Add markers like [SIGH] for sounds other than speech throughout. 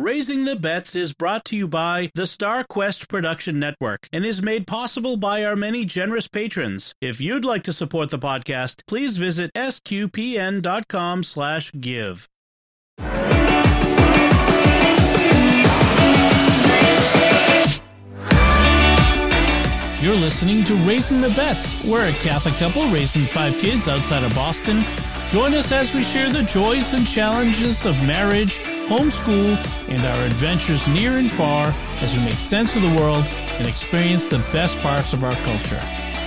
Raising the Bets is brought to you by the Star Quest Production Network and is made possible by our many generous patrons. If you'd like to support the podcast, please visit sqpn.com slash give. You're listening to Raising the Bets. We're a Catholic couple raising five kids outside of Boston. Join us as we share the joys and challenges of marriage, homeschool, and our adventures near and far as we make sense of the world and experience the best parts of our culture.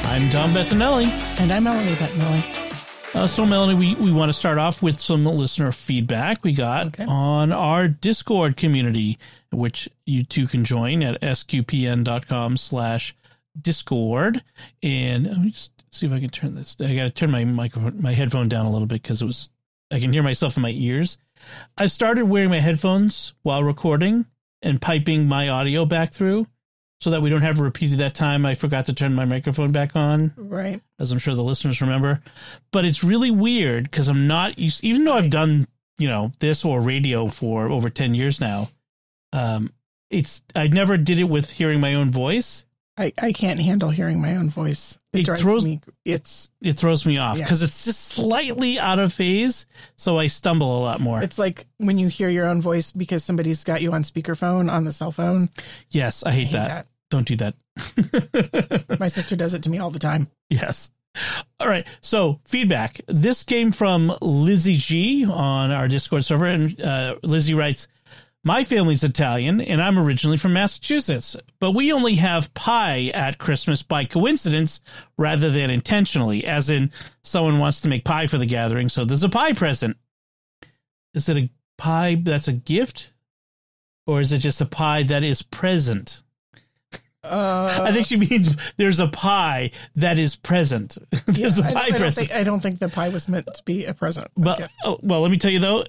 I'm Tom Bettinelli. And I'm Melanie Bettinelli. Uh, so, Melanie, we, we want to start off with some listener feedback we got Okay. on our Discord community, which you too can join at sqpn.com slash Discord. And let me just see if I can turn this. I got to turn my microphone, my headphone down a little bit because it was, I can hear myself in my ears. I started wearing my headphones while recording and piping my audio back through so that we don't have to repeat that time I forgot to turn my microphone back on Right. as I'm sure the listeners remember. But it's really weird because I'm not used, even though I've done, you know, this or radio for over 10 years now. Um, it's, I never did it with hearing my own voice. I, I can't handle hearing my own voice. It, It throws- me. It's It throws me off Yeah. because it's just slightly out of phase. So I stumble a lot more. it's like when you hear your own voice because somebody's got you on speakerphone on the cell phone. yes, I I hate, hate that. that. Don't do that. [LAUGHS] My sister does it to me all the time. Yes. All right. So feedback. This came from Lizzie G on our Discord server, and uh, Lizzie writes, "My family's Italian, and I'm originally from Massachusetts, but we only have pie at Christmas by coincidence rather than intentionally, as in someone wants to make pie for the gathering, so there's a pie present. Is it a pie that's a gift, or is it just a pie that is present?" Uh, [LAUGHS] I think she means there's a pie that is present. [LAUGHS] there's yeah, a pie I present. think, I don't think the pie was meant to be a present. but oh, well, let me tell you though,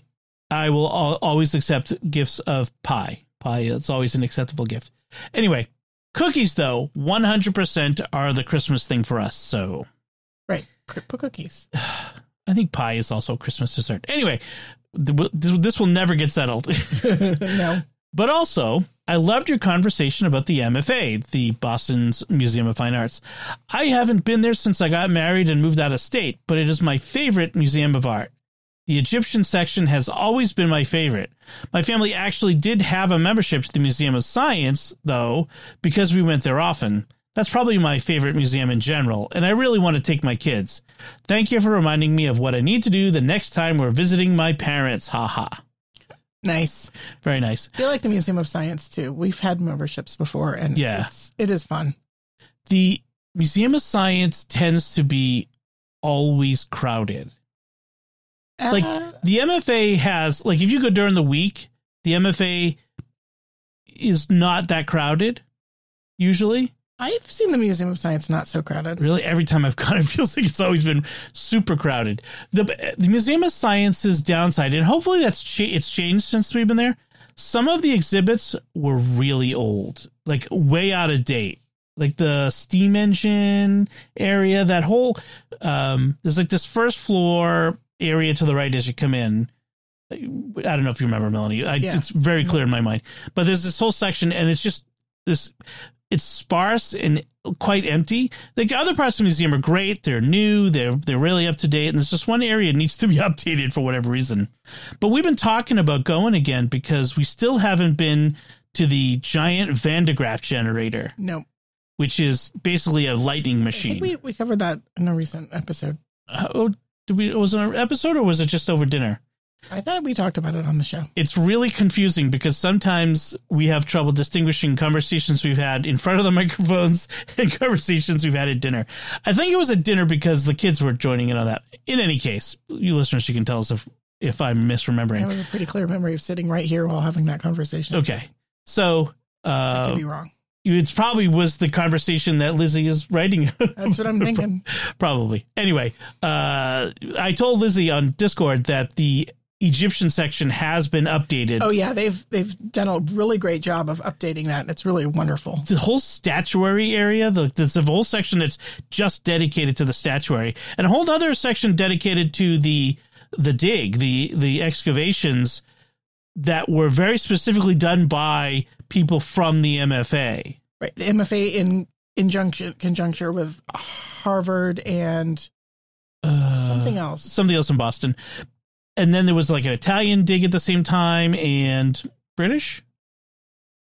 I will al- always accept gifts of pie. Pie is always an acceptable gift. Anyway, cookies though, 100% are the Christmas thing for us. So right, put cookies. [SIGHS] I think pie is also a Christmas dessert. Anyway, this will never get settled. [LAUGHS] no, But also, I loved your conversation about the MFA, the Boston's Museum of Fine Arts. I haven't been there since I got married and moved out of state, but it is my favorite museum of art. The Egyptian section has always been my favorite. My family actually did have a membership to the Museum of Science, though, because we went there often. That's probably my favorite museum in general, and I really want to take my kids. Thank you for reminding me of what I need to do the next time we're visiting my parents. Ha ha. nice. Very nice. I like the Museum of Science too. We've had memberships before, and Yeah. it's, it is fun. the Museum of Science tends to be always crowded. Like Uh, the MFA has like if you go during the week, the MFA is not that crowded usually. I've seen the Museum of Science not so crowded. Really every time I've [LAUGHS] gone it feels like it's always been super crowded. The the Museum of Science's downside and hopefully that's cha- it's changed since we've been there. Some of the exhibits were really old, like way out of date. Like the steam engine area, that whole um there's like this first floor area to the right as you come in. I don't know if you remember Melanie. I, Yeah. It's very clear in my mind. But there's this whole section and it's just this it's sparse and quite empty. Like the other parts of the museum are great. They're new. They're they're really up to date. And there's just one area that needs to be [LAUGHS] updated for whatever reason. But we've been talking about going again because we still haven't been to the giant Van de Graaff generator, No, which is basically a lightning machine. we, we covered that in a recent episode. Uh, oh, did we? Was it an episode or was it just over dinner? I thought we talked about it on the show. it's really confusing because sometimes we have trouble distinguishing conversations we've had in front of the microphones [LAUGHS] and conversations we've had at dinner. I think it was at dinner because the kids were joining in on that. In any case, you listeners, you can tell us if if I'm misremembering. I have a pretty clear memory of sitting right here while having that conversation. Okay, so I uh, could be wrong. It's probably was the conversation that Lizzie is writing. That's what I'm [LAUGHS] thinking. probably. Anyway, uh, I told Lizzie on Discord that the Egyptian section has been updated. Oh yeah, they've they've done a really great job of updating that. It's really wonderful. the whole statuary area, the, there's a whole section that's just dedicated to the statuary, and a whole other section dedicated to the the dig, the the excavations that were very specifically done by people from the MFA. Right. The MFA in injunction conjuncture with Harvard and Uh, something else. something else in Boston. And then there was like an Italian dig at the same time and British.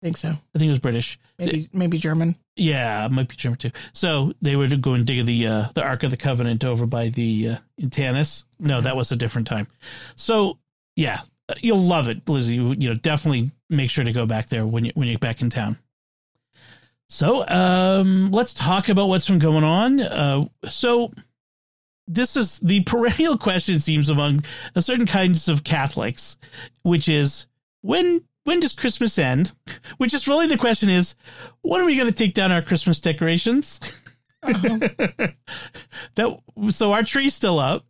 I think so. I think it was British. Maybe maybe German. Yeah, it might be German too. So they would go and dig the uh, the Ark of the Covenant over by the uh, in Tanis. No, that was a different time. So yeah, you'll love it, Lizzie. You know, definitely make sure to go back there when you when you're back in town. So um, let's talk about what's been going on. Uh, so this is the [LAUGHS] perennial question it seems among a certain kinds of Catholics, which is when when does Christmas end? [LAUGHS] Which is really the question is, when are we going to take down our Christmas decorations? [LAUGHS] that so our tree's still up,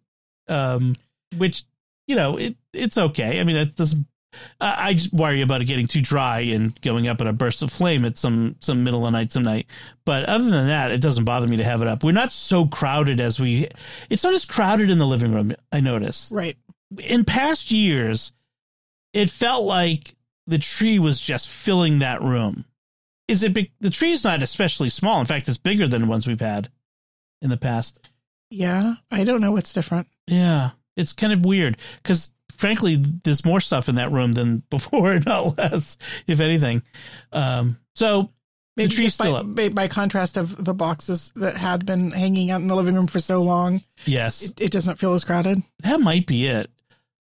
um, which you know it it's okay. I mean, it does. I I just worry about it getting too dry and going up in a burst of flame at some some middle of the night some night. But other than that, it doesn't bother me to have it up. We're not so crowded as we. It's not as crowded in the living room. I notice Right. in past years, it felt like the tree was just filling that room. Is it big? The tree is not especially small. In fact, it's bigger than the ones we've had in the past. Yeah. I don't know what's different. Yeah, it's kind of weird because, frankly, there's more stuff in that room than [LAUGHS] before, not less, if anything. Um, so the Maybe tree's by, still up. By, by contrast of the boxes that had been hanging out in the living room for so long, Yes, it, it doesn't feel as crowded. that might be it.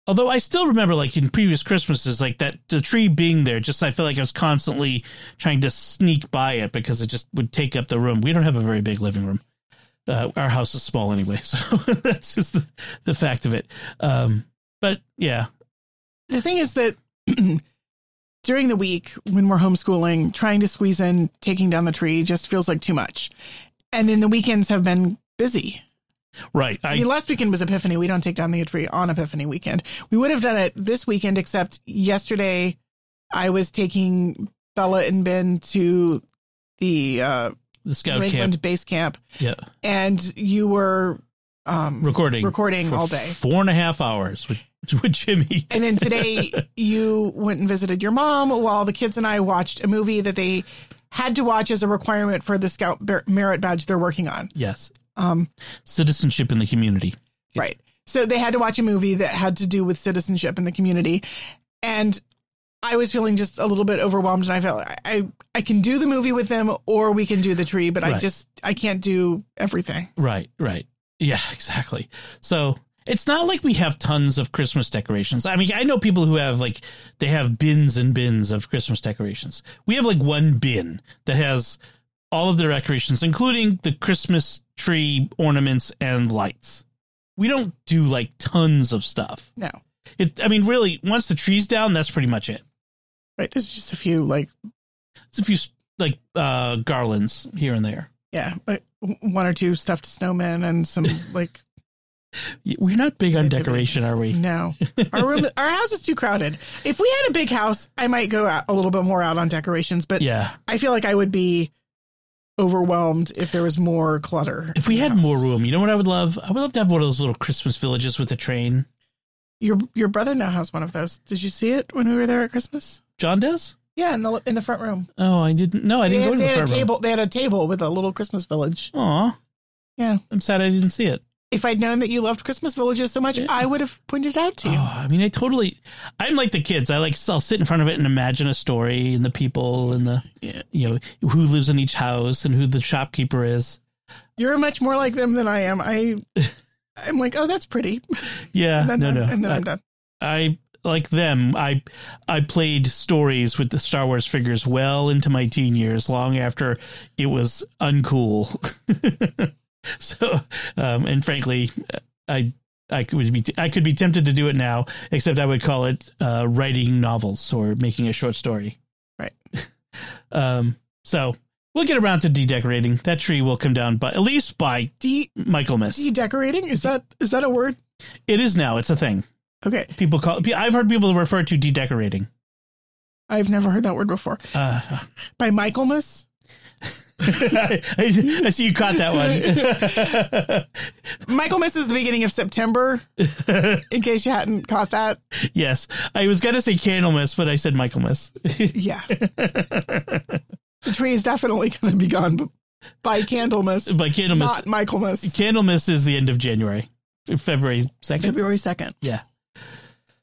Although I still remember, like in previous Christmases, like that the tree being there, just I feel like I was constantly trying to sneak by it because it just would take up the room. We don't have a very big living room. Uh, our house is small anyway, [LAUGHS] so that's just the, the fact of it. Um, but yeah, The thing is that [CLEARS THROAT] during the week when we're homeschooling, trying to squeeze in taking down the tree just feels like too much. And then the weekends have been busy. right. I, I mean, last weekend was Epiphany. We don't take down the tree on Epiphany weekend. We would have done it this weekend, except yesterday I was taking Bella and Ben to the uh, the scout camp. base camp, Yeah, and you were um, recording recording all day. four and a half hours with [LAUGHS] with Jimmy. And then today you went and visited your mom while the kids and I watched a movie that they had to watch as a requirement for the Scout Merit Badge they're working on. yes, Um, citizenship in the community. right. So they had to watch a movie that had to do with citizenship in the community. And I was feeling just a little bit overwhelmed and I felt I, I, I can do the movie with them or we can do the tree, but I just, I can't do everything. Right, right. Yeah, [LAUGHS] exactly. So it's not like we have tons of Christmas decorations. I mean, I know people who have like they have bins and bins of Christmas decorations. We have like one bin that has all of the decorations, including the Christmas tree ornaments and lights. We don't do like tons of stuff. No. It, I mean, really, once the tree's down, that's pretty much it. Right. There's just a few like, It's a few like uh, garlands here and there. yeah, like one or two stuffed snowmen and some [LAUGHS] like We're not big on decoration, are we? No, our room, [LAUGHS] our house is too crowded. If we had a big house, I might go out a little bit more out on decorations, but Yeah. I feel like I would be overwhelmed if there was more clutter. If we had more room, you know what I would love? I would love to have one of those little Christmas villages with a train. your your brother now has one of those. Did you see it when we were there at Christmas? John does? Yeah, in the in the front room. Oh, I didn't. No, I didn't go to the front room. table. They had a table with a little Christmas village. Aw. Yeah. I'm sad I didn't see it. If I'd known that you loved Christmas villages so much, Yeah. I would have pointed it out to you. Oh, I mean, I totally. I'm like the kids. I like. I'll sit in front of it and imagine a story and the people and the, Yeah. you know, who lives in each house and who the shopkeeper is. You're much more like them than I am. I [LAUGHS] I'm like, oh, that's pretty. Yeah. And then, no, no. and then I, I'm done. I like them. I I played stories with the Star Wars figures well into my teen years, long after it was uncool. [LAUGHS] so, um, and frankly, I I could be I could be tempted to do it now, except I would call it uh, writing novels or making a short story. Right. [LAUGHS] um. So we'll get around to dedecorating. That tree will come down, by at least by De- Michaelmas. decorating is that is that a word? It is now. It's a thing. Okay, People call. I've heard people refer to dedecorating. I've never heard that word before. Uh, By Michaelmas. I, [LAUGHS] I see you caught that one. [LAUGHS] Michaelmas is the beginning of September. [LAUGHS] in case you hadn't caught that. Yes, I was gonna say Candlemas, but I said Michaelmas. yeah, the tree is definitely gonna be gone by Candlemas. By Candlemas, not Michaelmas. Candlemas is the end of January, February second. February second. Yeah.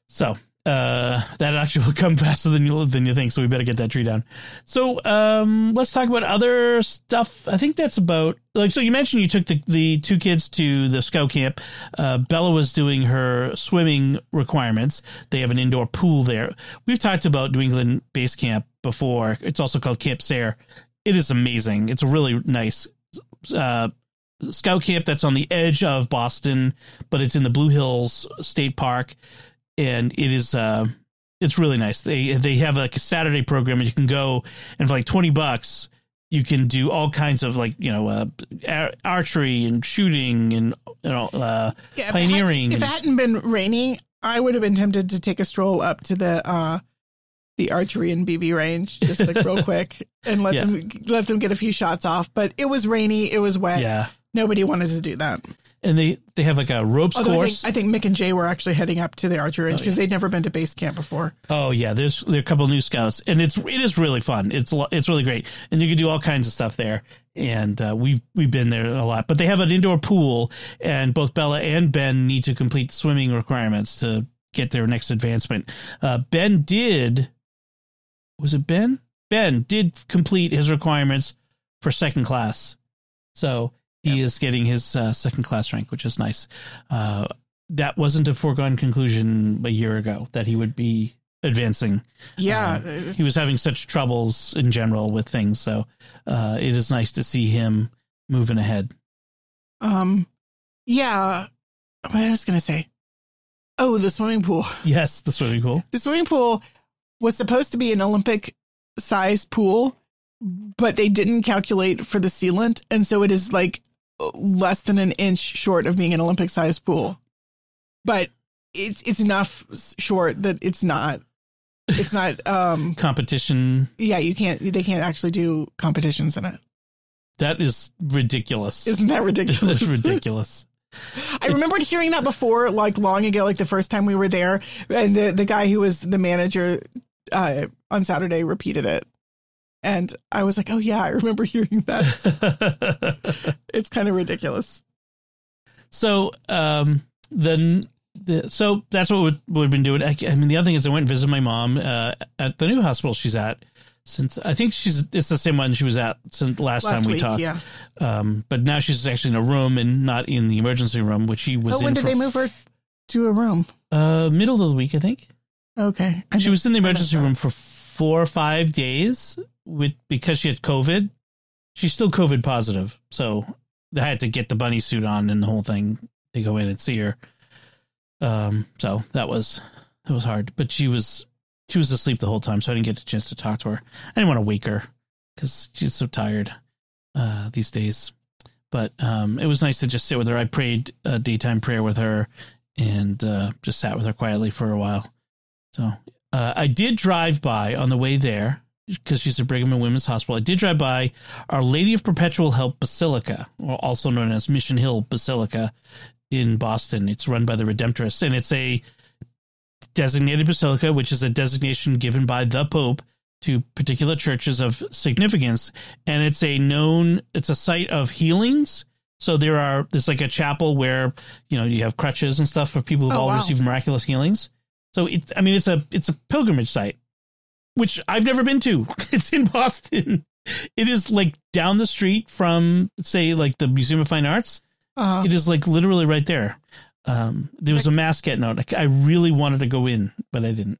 So uh, that actually will [LAUGHS] come faster than you than you think. So we better get that tree down. So um, let's talk about other stuff. I think that's about like so. You mentioned you took the the two kids to the scout camp. Uh, Bella was doing her swimming requirements. They have an indoor pool there. We've talked about New England Base Camp before. It's also called Camp Sayre. It is amazing. It's a really nice. Uh, scout camp that's on the edge of Boston, but it's in the Blue Hills State Park and it is uh, it's really nice. They they have like a Saturday program, and you can go and for like twenty bucks, you can do all kinds of like you know uh, archery and shooting and you know uh, yeah, pioneering. If it, had, hadn't been raining, I would have been tempted to take a stroll up to the uh, the archery and BB range just like real [LAUGHS] quick and let yeah. them let them get a few shots off. But it was rainy, it was wet. Yeah, nobody wanted to do that and they they have like a ropes Although course. I think, I think, Mick and Jay were actually heading up to the archer range because oh, yeah. they'd never been to base camp before. Oh yeah, there's there are a couple new scouts, and it's it is really fun. It's it's really great, and you can do all kinds of stuff there. And uh, we've we've been there a lot, but they have an indoor pool, and both Bella and Ben need to complete swimming requirements to get their next advancement. Uh, ben did, was it Ben? Ben did complete his requirements for second class, so he yep. is getting his uh, second class rank, which is nice. Uh, that wasn't a foregone conclusion a year ago that he would be advancing. Yeah, um, he was having such troubles in general with things, so uh, it is nice to see him moving ahead. Um, yeah. What I was gonna say? Oh, the swimming pool. [LAUGHS] Yes, the swimming pool. The swimming pool was supposed to be an Olympic size pool, but they didn't calculate for the sealant, and so it is like less than an inch short of being an Olympic sized pool. But it's it's enough short that it's not it's not [LAUGHS] um competition. Yeah, you can't they can't actually do competitions in it. That is ridiculous. Isn't that ridiculous? That's ridiculous. [LAUGHS] I remembered hearing that before, like long ago, like the first time we were there, and the the guy who was the manager uh, on Saturday repeated it and I was like, oh, yeah, I remember hearing that. [LAUGHS] it's kind of ridiculous. So, um, then the, so that's what we, we've been doing. I, I, mean, the other thing is I went and visited my mom uh, at the new hospital she's at. Since I think she's it's the same one she was at since last, last time we week, talked. Yeah. Um, but now she's actually in a room and not in the emergency room, which she was. Oh, when did they move her to a room? Uh, middle of the week, I think. Okay. I she was in the emergency room for four or five days with because she had COVID. She's still COVID positive, so I had to get the bunny suit on and the whole thing to go in and see her. Um, so that was that was hard, but she was she was asleep the whole time, so I didn't get a chance to talk to her. I didn't want to wake her because she's so tired uh, these days. But um, it was nice to just sit with her. I prayed a daytime prayer with her and uh, just sat with her quietly for a while. So uh, I did drive by on the way there because she's at Brigham and Women's Hospital. I did drive by Our Lady of Perpetual Help Basilica, also known as Mission Hill Basilica in Boston. It's run by the Redemptorists, and it's a designated basilica, which is a designation given by the Pope to particular churches of significance, and it's a known it's a site of healings. So there are there's like a chapel where you know you have crutches and stuff for people who've oh, all wow. received miraculous healings. So it's I mean it's a it's a pilgrimage site, which I've never been to. [LAUGHS] It's in Boston. It is like down the street from say like the Museum of Fine Arts. Uh-huh. It is like literally right there. Um, there was a getting out. I really wanted to go in, but I didn't.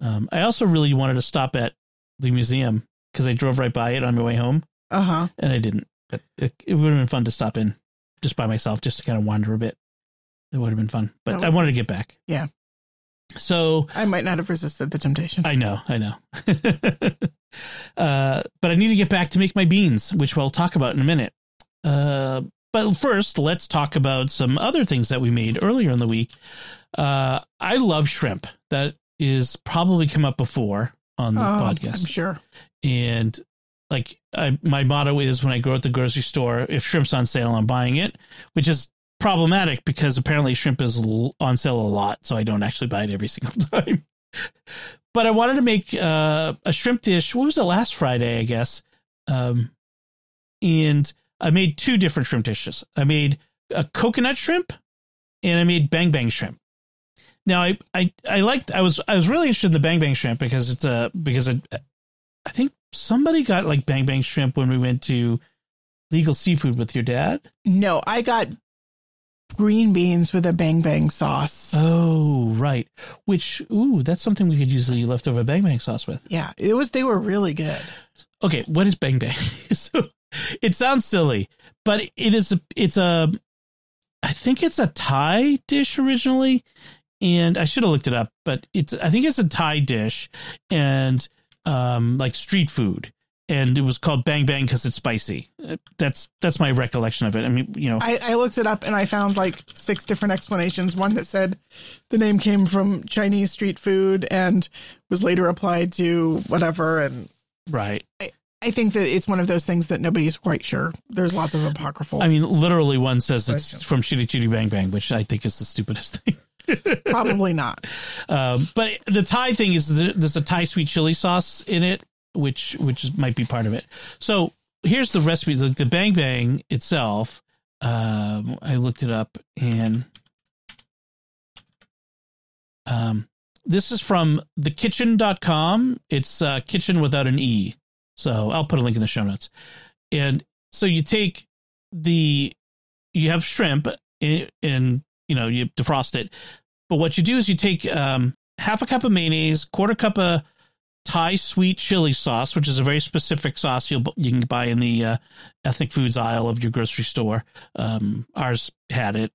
Um, I also really wanted to stop at the museum because I drove right by it on my way home. Uh huh. And I didn't. But it, it would have been fun to stop in just by myself, just to kind of wander a bit. It would have been fun, but I wanted to get back. Yeah. So I might not have resisted the temptation. I know, I know. [LAUGHS] uh, but I need to get back to make my beans, which we'll talk about in a minute. Uh, but first, let's talk about some other things that we made earlier in the week. Uh, I love shrimp. That is probably come up before on the oh, podcast. I'm sure. And like I, my motto is when I go at the grocery store, if shrimp's on sale, I'm buying it, which is problematic because apparently shrimp is on sale a lot, so I don't actually buy it every [LAUGHS] single time. but I wanted to make uh, a shrimp dish. What was it last Friday? I guess. Um, and I made two different shrimp dishes. I made a coconut shrimp, and I made bang bang shrimp. Now I I I liked I was I was really interested in the bang bang shrimp because it's a because it, I think somebody got like bang bang shrimp when we went to legal seafood with your dad. No, I got green beans with a bang bang sauce. Oh, right. Which ooh, that's something we could use the leftover bang bang sauce with. Yeah, it was. They were really good. Okay, what is bang bang? [LAUGHS] so it sounds silly, but it is. A, it's a. I think it's a Thai dish originally, and I should have looked it up, but it's. I think it's a Thai dish, and um, like street food, and it was called Bang Bang because it's spicy. That's that's my recollection of it. I mean, you know, I, I looked it up and I found like six different explanations. One that said the name came from Chinese street food and was later applied to whatever. And right. I, I think that it's one of those things that nobody's quite sure. There's lots of apocryphal. I mean, literally, one says it's from Chitty Chitty Bang Bang, which I think is the stupidest [LAUGHS] thing. Probably not. Um, but the Thai thing is there's a Thai sweet chili sauce in it, which which might be part of it. So here's the recipe. The Bang Bang itself, um, I looked it up and um, this is from thekitchn.com. It's uh, kitchen without an E. So I'll put a link in the show notes. And so you take the, you have shrimp and, and you know, you defrost it. But what you do is you take um, half a cup of mayonnaise, quarter cup of Thai sweet chili sauce, which is a very specific sauce you you can buy in the uh, ethnic foods aisle of your grocery store. Um, ours had it,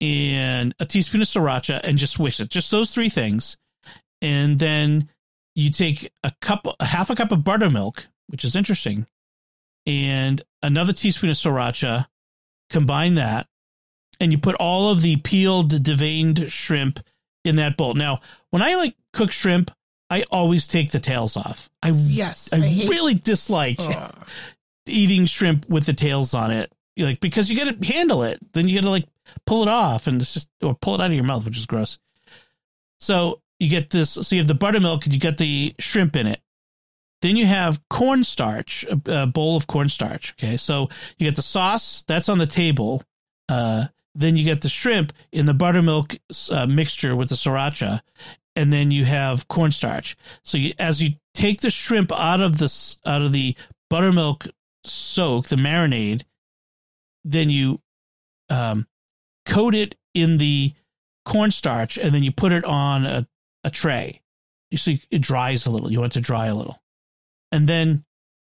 and a teaspoon of sriracha, and just whisk it. Just those three things, and then you take a cup, half a cup of buttermilk, which is interesting, and another teaspoon of sriracha. Combine that, and you put all of the peeled, deveined shrimp in that bowl. Now, when I like cook shrimp, I always take the tails off. I yes, I, I really dislike eating shrimp with the tails on it, like because you got to handle it. Then you got to like pull it off and it's just or pull it out of your mouth, which is gross. So you get this. So you have the buttermilk and you get the shrimp in it. Then you have cornstarch, a, a bowl of cornstarch. Okay, so you get the sauce that's on the table. Uh, then you get the shrimp in the buttermilk uh, mixture with the sriracha, and then you have cornstarch. So you, as you take the shrimp out of the out of the buttermilk soak, the marinade, then you um, coat it in the cornstarch, and then you put it on a, a tray. You see, it dries a little. You want it to dry a little, and then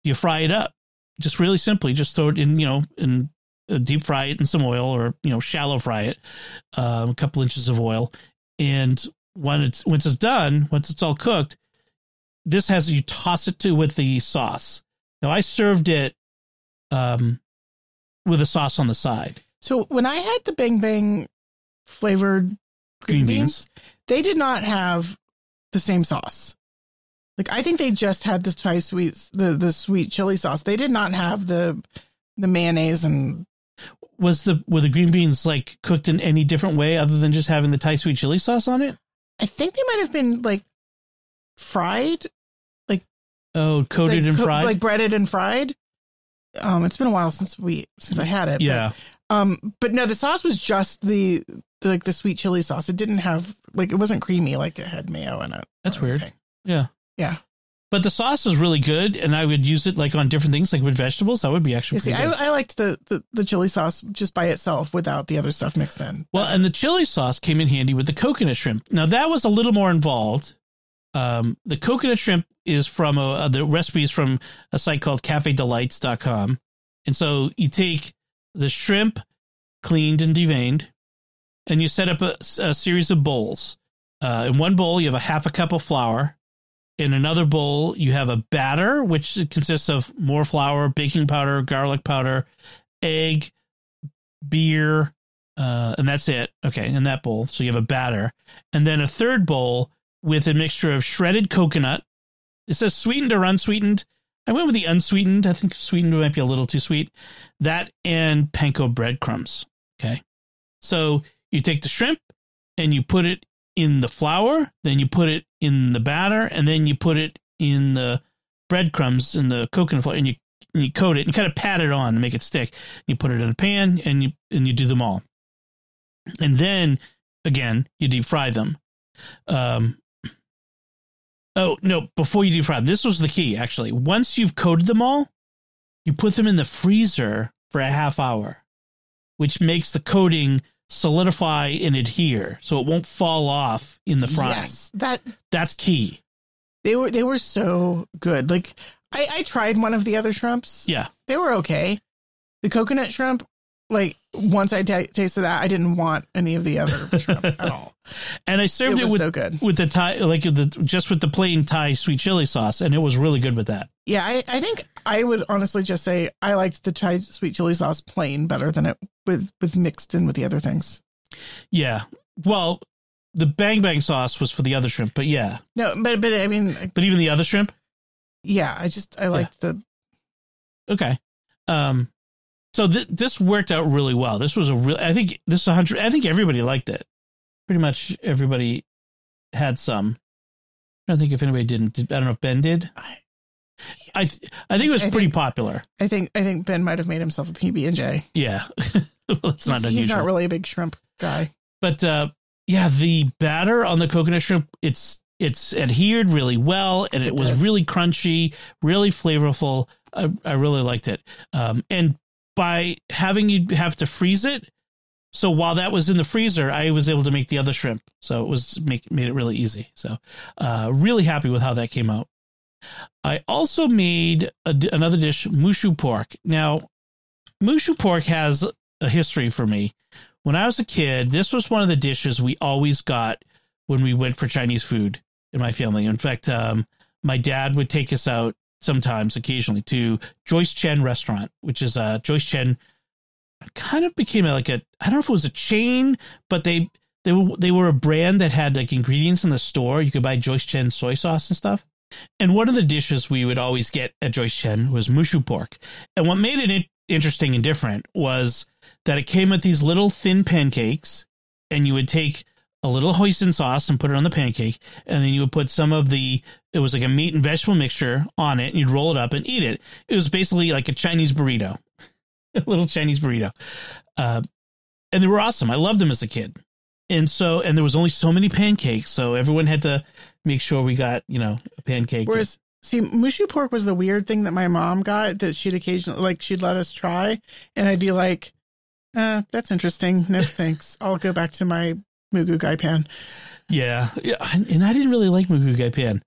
you fry it up. Just really simply, just throw it in, you know, in uh, deep fry it in some oil, or you know, shallow fry it, uh, a couple inches of oil, and when it's once it's done, once it's all cooked, this has you toss it to with the sauce. Now I served it um with a sauce on the side. So when I had the Bang Bang flavored green, green beans, beans, they did not have the same sauce. Like I think they just had the Thai sweet the the sweet chili sauce. They did not have the the mayonnaise and was the were the green beans like cooked in any different way other than just having the Thai sweet chili sauce on it? I think they might have been like fried, like oh, coated like, and co- fried, like breaded and fried. Um, it's been a while since we since I had it. Yeah. But, um, but no, the sauce was just the, the like the sweet chili sauce. It didn't have like it wasn't creamy like it had mayo in it. That's weird. Anything. Yeah. Yeah. But the sauce is really good, and I would use it like on different things, like with vegetables. That would be actually. Pretty. See, I, I, liked the, the the chili sauce just by itself without the other stuff mixed in. Well, and the chili sauce came in handy with the coconut shrimp. Now that was a little more involved. Um, the coconut shrimp is from a, uh, the recipe is from a site called CafeDelites.com, and so you take the shrimp cleaned and deveined, and you set up a, a series of bowls. Uh, in one bowl, you have a half a cup of flour in another bowl, you have a batter, which consists of more flour, baking powder, garlic powder, egg, beer, uh, and that's it. Okay, in that bowl. So you have a batter. And then a third bowl with a mixture of shredded coconut. It says sweetened or unsweetened. I went with the unsweetened. I think sweetened might be a little too sweet. That and panko breadcrumbs. Okay. So you take the shrimp and you put it in the flour, then you put it in the batter, and then you put it in the breadcrumbs and the coconut flour, and you and you coat it and kind of pat it on to make it stick. You put it in a pan and you and you do them all, and then again you deep fry them. Um, oh no! Before you deep fry this was the key. Actually, once you've coated them all, you put them in the freezer for a half hour, which makes the coating solidify and adhere, so it won't fall off in the frying. Yes, that That's key. they were they were so good. Like I, I tried one of the other shrimps. Yeah. They were okay. The coconut shrimp, like once I tasted that, I didn't want any of the other [LAUGHS] shrimp at all. And I served it, was with so good. with the Thai, like the just with the plain Thai sweet chili sauce, and it was really good with that. Yeah, I, I think I would honestly just say I liked the Thai sweet chili sauce plain better than it with with mixed in with the other things. Yeah. Well, the bang bang sauce was for the other shrimp, but yeah. No, but but I mean, But even the other shrimp, yeah, I just I liked the okay. Um, so th- this worked out really well. This was a real. I think this is a hundred. I think everybody liked it. Pretty much everybody had some. I don't think if anybody didn't. I don't know if Ben did. I- I I think it was I pretty think- popular. I think I think Ben might have made himself a PB and J. Yeah, [LAUGHS] [LAUGHS] not He's, he's not really a big shrimp guy. but uh, yeah, the batter on the coconut shrimp it's it's adhered really well, and it, It was did. really crunchy, really flavorful. I, I really liked it. Um, and by having you have to freeze it, so while that was in the freezer, I was able to make the other shrimp. So it was make made it really easy. So uh, really happy with how that came out. I also made a another dish, mushu pork. Now, mushu pork has a history for me. When I was a kid, this was one of the dishes we always got when we went for Chinese food in my family. In fact, um, my dad would take us out sometimes, occasionally, to Joyce Chen restaurant, which is uh, Joyce Chen. Kind of became like a I don't know if it was a chain, but they they were they were a brand that had like ingredients in the store. You could buy Joyce Chen soy sauce and stuff. And one of the dishes we would always get at Joyce Chen was mushu pork. And what made it interesting and different was that it came with these little thin pancakes, and you would take a little hoisin sauce and put it on the pancake, and then you would put some of the it was like a meat and vegetable mixture on it, and you'd roll it up and eat it. It was basically like a Chinese burrito, [LAUGHS] a little Chinese burrito, uh, and they were awesome. I loved them as a kid, and so and there was only so many pancakes, so everyone had to make sure we got you know a pancake. Whereas, see, mushu pork was the weird thing that my mom got that she'd occasionally like she'd let us try, and I'd be like, uh, "That's interesting. No [LAUGHS] thanks. I'll go back to my mugu gai pan." Yeah, yeah, and I didn't really like Mugu Gai Pan,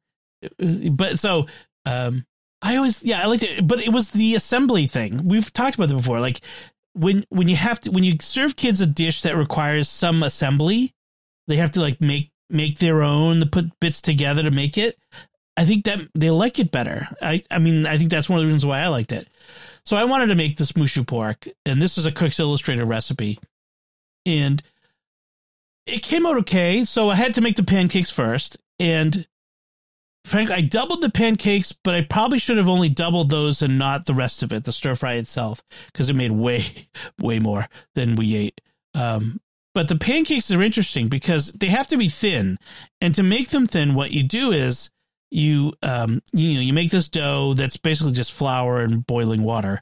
was- but so um, I always yeah I liked it, but it was the assembly thing. We've talked about it before. Like when when you have to when you serve kids a dish that requires some assembly, they have to like make make their own, to put bits together to make it. I think that they like it better. I I mean I think that's one of the reasons why I liked it. So I wanted to make this mushu pork, and this is a Cook's Illustrated recipe, and it came out okay. So I had to make the pancakes first, and frankly, I doubled the pancakes, but I probably should have only doubled those and not the rest of it, the stir fry itself, because it made way, [LAUGHS] way more than we ate. Um, but the pancakes are interesting because they have to be thin, and to make them thin, what you do is you um you know you make this dough that's basically just flour and boiling water,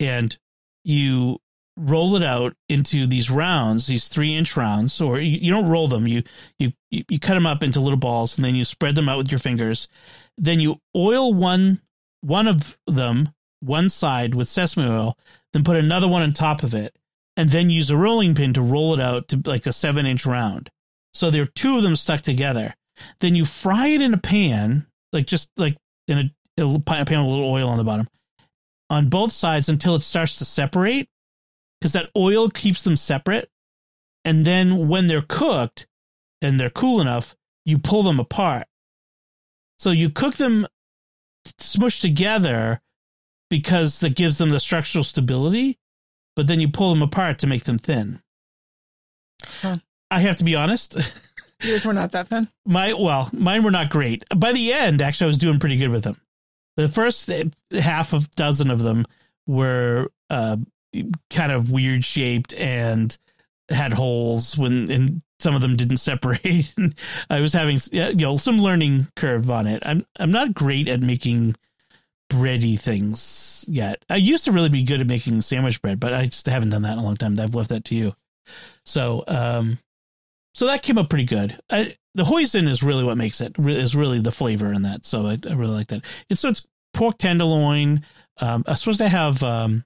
and you roll it out into these rounds, these three inch rounds, or you, you don't roll them. You, you you cut them up into little balls, and then you spread them out with your fingers. Then you oil one one of them one side with sesame oil, then put another one on top of it, and then use a rolling pin to roll it out to like a seven inch round. So there are two of them stuck together. Then you fry it in a pan, like just like in a, a pan with a little oil on the bottom, on both sides until it starts to separate because that oil keeps them separate. And then when they're cooked and they're cool enough, you pull them apart. So you cook them smushed together because that gives them the structural stability, but then you pull them apart to make them thin. Huh. I have to be honest. [LAUGHS] Yours were not that thin. My well, mine were not great. By the end, actually, I was doing pretty good with them. The first half of dozen of them were uh, kind of weird shaped and had holes when and some of them didn't separate. [LAUGHS] I was having you know some learning curve on it. I'm I'm not great at making bready things yet. I used to really be good at making sandwich bread, but I just haven't done that in a long time. I've left that to you. So um so that came up pretty good. I, the hoisin is really what makes it is really the flavor in that. So I, I really like that. It's so it's pork tenderloin. Um, I suppose they have um,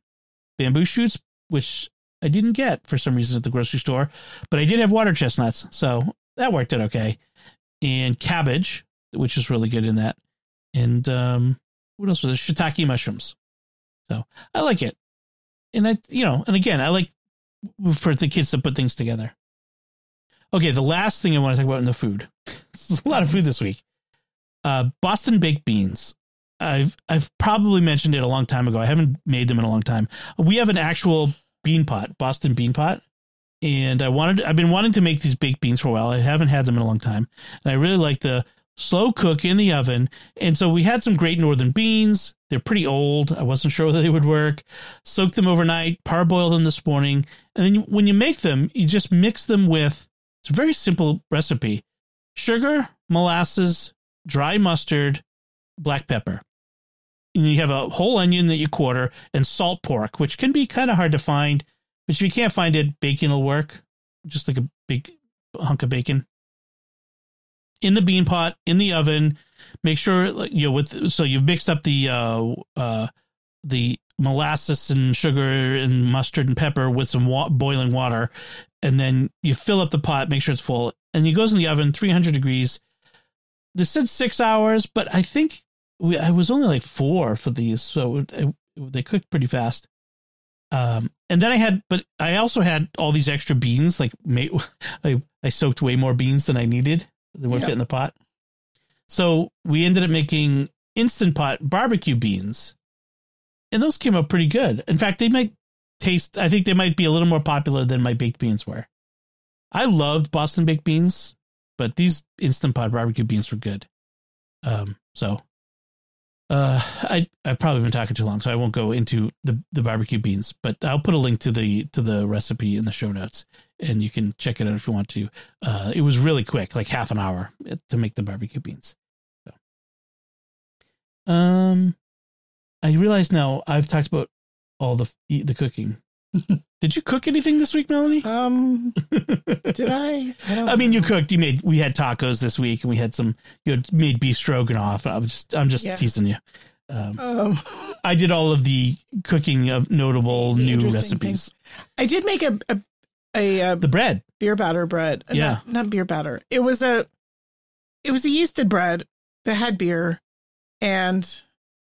bamboo shoots, which I didn't get for some reason at the grocery store, but I did have water chestnuts, so that worked out okay. And cabbage, which is really good in that. And um, what else was it? Shiitake mushrooms. So I like it, and I, you know, and again, I like for the kids to put things together. Okay, the last thing I want to talk about in the food. [LAUGHS] There's a lot of food this week. Uh, Boston baked beans. I've I've probably mentioned it a long time ago. I haven't made them in a long time. We have an actual bean pot, Boston bean pot, and I wanted I've been wanting to make these baked beans for a while. I haven't had them in a long time, and I really like the slow cook in the oven. And so we had some great northern beans. They're pretty old. I wasn't [LAUGHS] sure whether they would work. Soaked them overnight, parboiled them this morning, and then when you make them, you just mix them with. It's a very simple recipe: sugar, molasses, dry mustard, black pepper And you have a whole onion that you quarter and salt pork, which can be kind of hard to find. But if you can't find it, bacon will work, just like a big hunk of bacon. In the bean pot, in the oven, make sure you know with so you've mixed up the uh, uh, the molasses and sugar and mustard and pepper with some wa- boiling water, and then you fill up the pot, make sure it's full, and it goes in the oven 300 degrees. This said six hours, but I think we I was only like four for these, so it, it, they cooked pretty fast. Um, and then I had, but I also had all these extra beans. Like, made, [LAUGHS] I I soaked way more beans than I needed. They weren't yep. in the pot. So we ended up making instant pot barbecue beans, and those came out pretty good. In fact, they might taste. I think they might be a little more popular than my baked beans were. I loved Boston baked beans, but these instant pot barbecue beans were good. Um, so uh, I I've probably been talking too long, so I won't go into the the barbecue beans. But I'll put a link to the to the recipe in the show notes, and you can check it out if you want to. Uh, it was really quick, like half an hour to make the barbecue beans. So, um, I realize now I've talked about all the the cooking. [LAUGHS] did you cook anything this week, Melanie? Um, [LAUGHS] did I? I, I mean, you cooked. You made. We had tacos this week, and we had some. You had made beef stroganoff. I was just. I'm just yeah. teasing you. Um, um, I did all of the cooking of notable new recipes. Things. I did make a a, a, a the bread beer batter bread. Uh, yeah, not, not beer batter. It was a it was a yeasted bread that had beer, and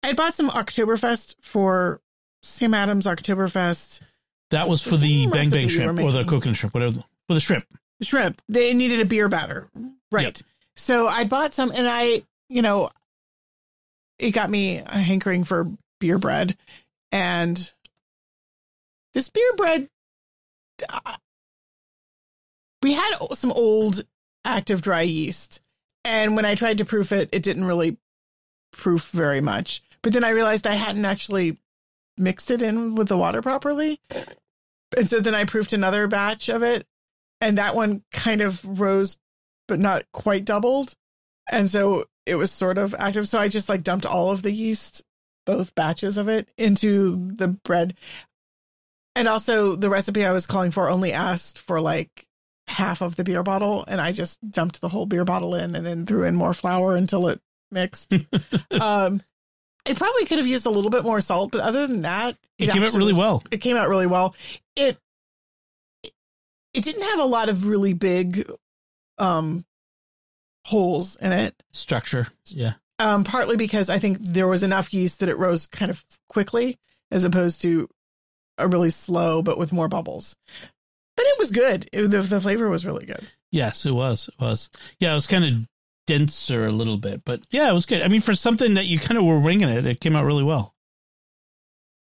I bought some Oktoberfest for Sam Adams Oktoberfest that was for the, the bang bang shrimp or the coconut shrimp, whatever. For the shrimp. Shrimp. They needed a beer batter. Right. Yep. So I bought some and I, you know, it got me hankering for beer bread. And this beer bread, uh, we had some old active dry yeast. And when I tried to proof it, it didn't really proof very much. But then I realized I hadn't actually mixed it in with the water properly. And so then I proofed another batch of it, and that one kind of rose, but not quite doubled. And so it was sort of active. So I just like dumped all of the yeast, both batches of it, into the bread. And also, the recipe I was calling for only asked for like half of the beer bottle, and I just dumped the whole beer bottle in and then threw in more flour until it mixed. [LAUGHS] um, it probably could have used a little bit more salt, but other than that, it, it came out really was, well. It came out really well. It, it it didn't have a lot of really big um holes in it. Structure. Yeah. Um partly because I think there was enough yeast that it rose kind of quickly as opposed to a really slow but with more bubbles. But it was good. It, the the flavor was really good. Yes, it was. It was. Yeah, it was kind of denser a little bit, but yeah, it was good. I mean, for something that you kind of were winging it, it came out really well.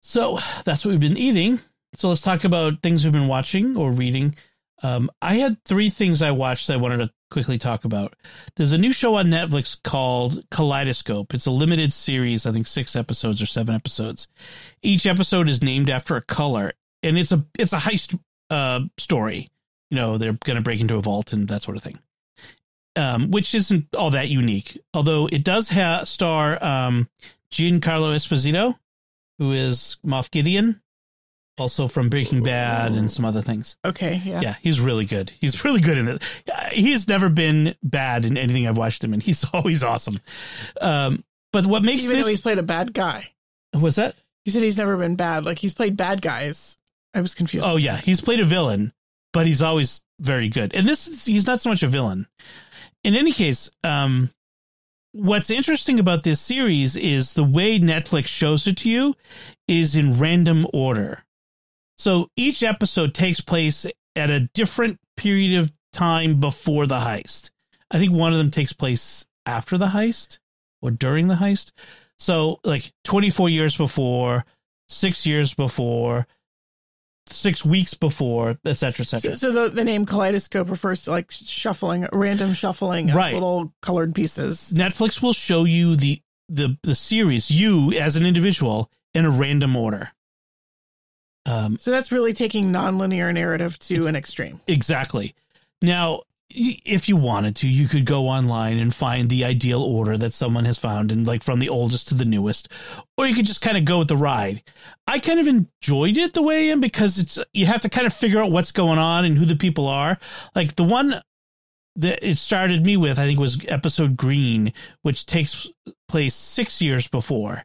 So [SIGHS] that's what we've been eating. So let's talk about things we've been watching or reading. Um, I had three things I watched that I wanted to quickly talk about. There's a new show on Netflix called Kaleidoscope. It's a limited series, I think six episodes or seven episodes. Each episode is named after a color, and it's a it's a heist uh, story. You know, they're going to break into a vault and that sort of thing. Um, which isn't all that unique, although it does ha- star um, Giancarlo Esposito, who is Moff Gideon, also from Breaking Bad and some other things. Okay, yeah. Yeah, he's really good. He's really good in it. He's never been bad in anything I've watched him in. He's [LAUGHS] always awesome. Um, but what makes Even this though he's played a bad guy. was that? You said he's never been bad. Like he's played bad guys. I was confused. Oh yeah, he's played a villain, but he's always very good. And this is, he's not so much a villain. In any case, um, what's interesting about this series is the way Netflix shows it to you is in random order. So each episode takes place at a different period of time before the heist. I think one of them takes place after the heist or during the heist. So like 24 years before, 6 years before, 6 weeks before, etc., cetera, So, etc. so the, the name kaleidoscope refers to like shuffling, random shuffling of Right. little colored pieces. Netflix will show you the the the series you as an individual in a random order. Um, So that's really taking nonlinear narrative to an extreme. exactly. Now, if you wanted to, you could go online and find the ideal order that someone has found, and like from the oldest to the newest, or you could just kind of go with the ride. I kind of enjoyed it the way I am because it's you have to kind of figure out what's going on and who the people are. Like the one that it started me with, I think, was episode Green, which takes place six years before.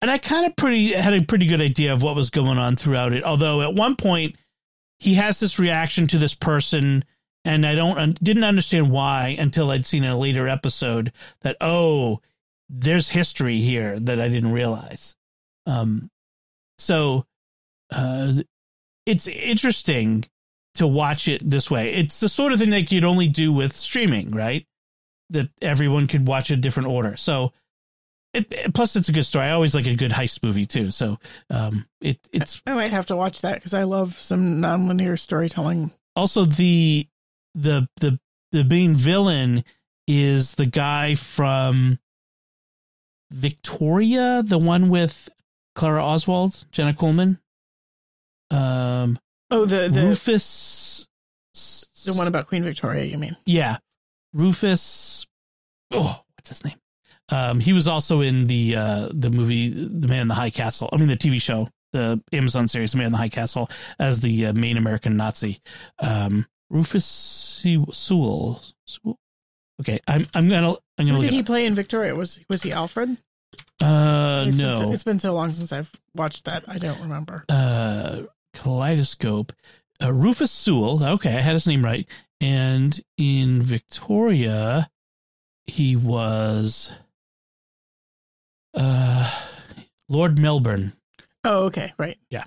And I kind of pretty had a pretty good idea of what was going on throughout it. Although at one point he has this reaction to this person, and I don't didn't understand why until I'd seen a later episode that oh, there's history here that I didn't realize. Um, so uh, it's interesting to watch it this way. It's the sort of thing that you'd only do with streaming, right? That everyone could watch a different order. So, it, plus it's a good story. I always like a good heist movie too. So, um, it it's I might have to watch that because I love some nonlinear storytelling. also the the the the main villain is the guy from Victoria, the one with Clara Oswald, Jenna Coleman, um, Oh, the the, Rufus, the one about Queen Victoria. You mean? yeah, Rufus. Oh, what's his name? Um, he was also in the uh, the movie The Man in the High Castle. I mean, the TV show, the Amazon series The Man in the High Castle, as the uh, main American Nazi. Um, Rufus Se- Sewell. Sewell? Okay, I'm I'm gonna I'm gonna Who did he it play in Victoria? Was was he Alfred? Uh, It's been so, no, it's been so long since I've watched that. I don't remember. uh, Kaleidoscope. Uh, Rufus Sewell. Okay, I had his name right. And in Victoria, he was uh, Lord Melbourne. Oh, okay, right. Yeah.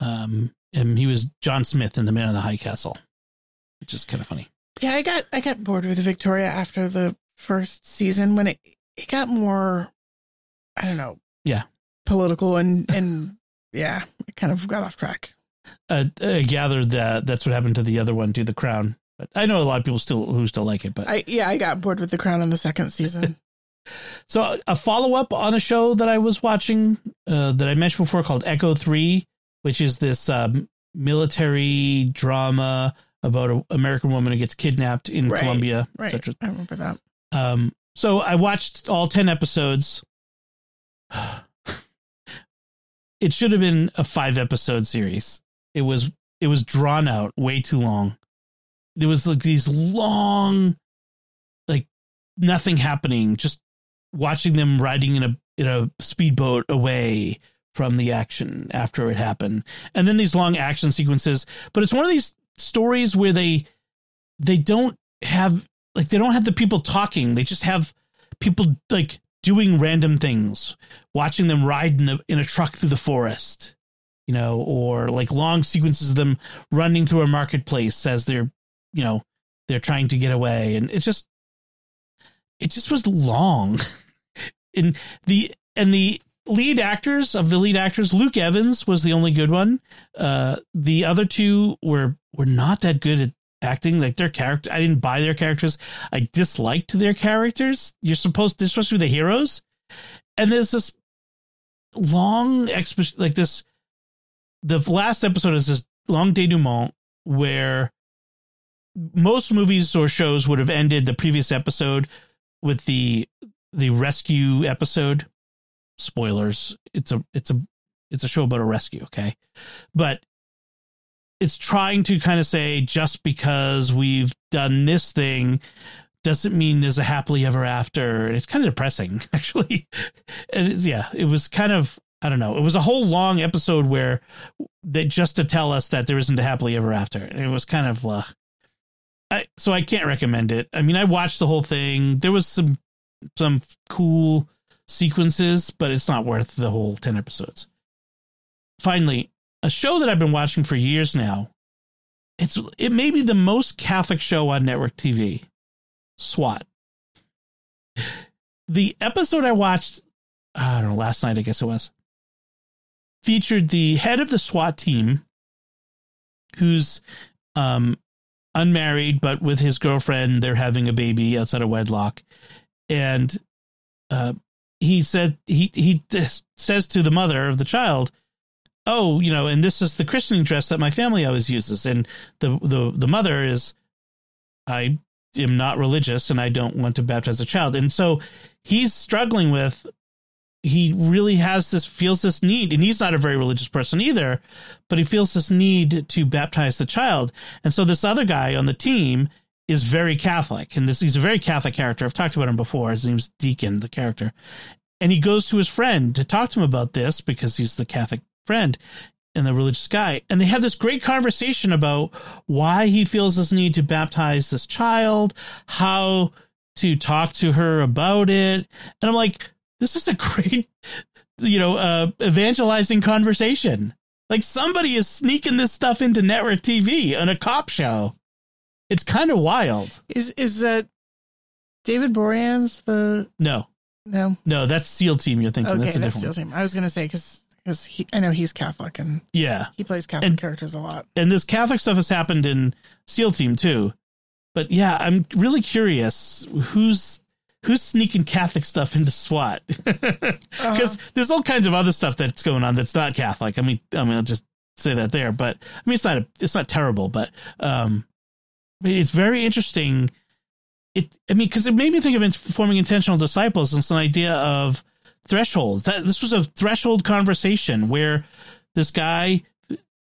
Um, and he was John Smith in The Man in the High Castle, which is kind of funny. Yeah, I got I got bored with Victoria after the first season when it it got more I don't know. Yeah. Political and [LAUGHS] and yeah, it kind of got off track. Uh, I gathered that that's what happened to the other one, to The Crown. But I know a lot of people still who still like it. But I yeah, I got bored with The Crown in the second season. [LAUGHS] [LAUGHS] So a follow up on a show that I was watching uh, that I mentioned before called Echo Three, which is this um, military drama about an American woman who gets kidnapped in Right, Colombia, right. etc. I remember that. Um, so I watched all ten episodes. [SIGHS] it should have been a five episode series. It was it was drawn out way too long. There was like these long, like nothing happening, just watching them riding in a in a speedboat away from the action after it happened, and then these long action sequences. But it's one of these stories where they they don't have like they don't have the people talking. They just have people like doing random things, watching them ride in a in a truck through the forest, you know, or like long sequences of them running through a marketplace as they're, you know, they're trying to get away, and it's just, it just was long, [LAUGHS] and the and the lead actors of the lead actors, Luke Evans was the only good one. Uh, the other two were were not that good at acting. Like their character, I didn't buy their characters. I disliked their characters. You're supposed, to, especially the heroes. And there's this long exposition, like this. The last episode is this long denouement where most movies or shows would have ended the previous episode with the the rescue episode. Spoilers. It's a it's a it's a show about a rescue, okay? But it's trying to kind of say just because we've done this thing doesn't mean there's a happily ever after. It's kind of depressing, [LAUGHS] actually. And it's, yeah, it was kind of I don't know. It was a whole long episode where that just to tell us that there isn't a happily ever after. It was kind of uh, I, so I can't recommend it. I mean, I watched the whole thing. There was some some cool sequences, but it's not worth the whole 10 episodes. Finally, a show that I've been watching for years now. It's it may be the most Catholic show on network TV. SWAT. The episode I watched, I don't know, last night I guess it was, featured the head of the SWAT team, who's um, unmarried, but with his girlfriend, they're having a baby outside of wedlock, and uh, he said he he says to the mother of the child, "Oh, you know, and this is the christening dress that my family always uses." And the the the mother is, "I am not religious, and I don't want to baptize a child." And so he's struggling with. He really has this feels this need, and he's not a very religious person either, but he feels this need to baptize the child. And so this other guy on the team is very Catholic, and this he's a very Catholic character. I've talked about him before. His name's Deacon, the character, and he goes to his friend to talk to him about this because he's the Catholic friend and the religious guy. And they have this great conversation about why he feels this need to baptize this child, how to talk to her about it. And I'm like, this is a [LAUGHS] great, you know, uh, evangelizing conversation. Like somebody is sneaking this stuff into network TV on a cop show. It's kind of wild. Is is that David Boreanaz the No, no? no, that's SEAL Team. You're thinking Okay, that's a that's different. SEAL one. team. I was gonna say because because I know he's Catholic and Yeah, he plays Catholic And- characters a lot. and this Catholic stuff has happened in SEAL Team too. But yeah, I'm really curious who's who's sneaking Catholic stuff into SWAT [LAUGHS] because there's all kinds of other stuff that's going on that's not Catholic. I mean, I mean, I'll just say that there. But I mean, it's not a, it's not terrible, but um, but it's very interesting. It I mean, because it made me think of forming intentional disciples. It's an idea of thresholds. That this was a threshold conversation where this guy,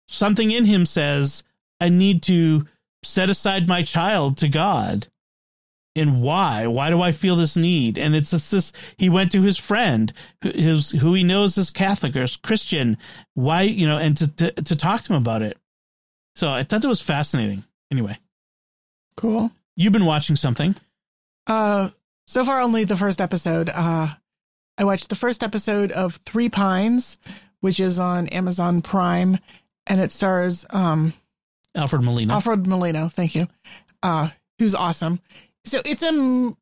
something in him says, I need to set aside my child to God. And why? Why do I feel this need? And it's just this. He went to his friend, who, his, who he knows is Catholic or is Christian. Why, you know, and to, to to talk to him about it. So I thought that was fascinating. Anyway, Cool. you've been watching something. Uh, so far only the first episode. Uh, I watched the first episode of Three Pines, which is on Amazon Prime, and it stars um Alfred Molina. Alfred Molina. Thank you. Uh, who's awesome. So it's a m-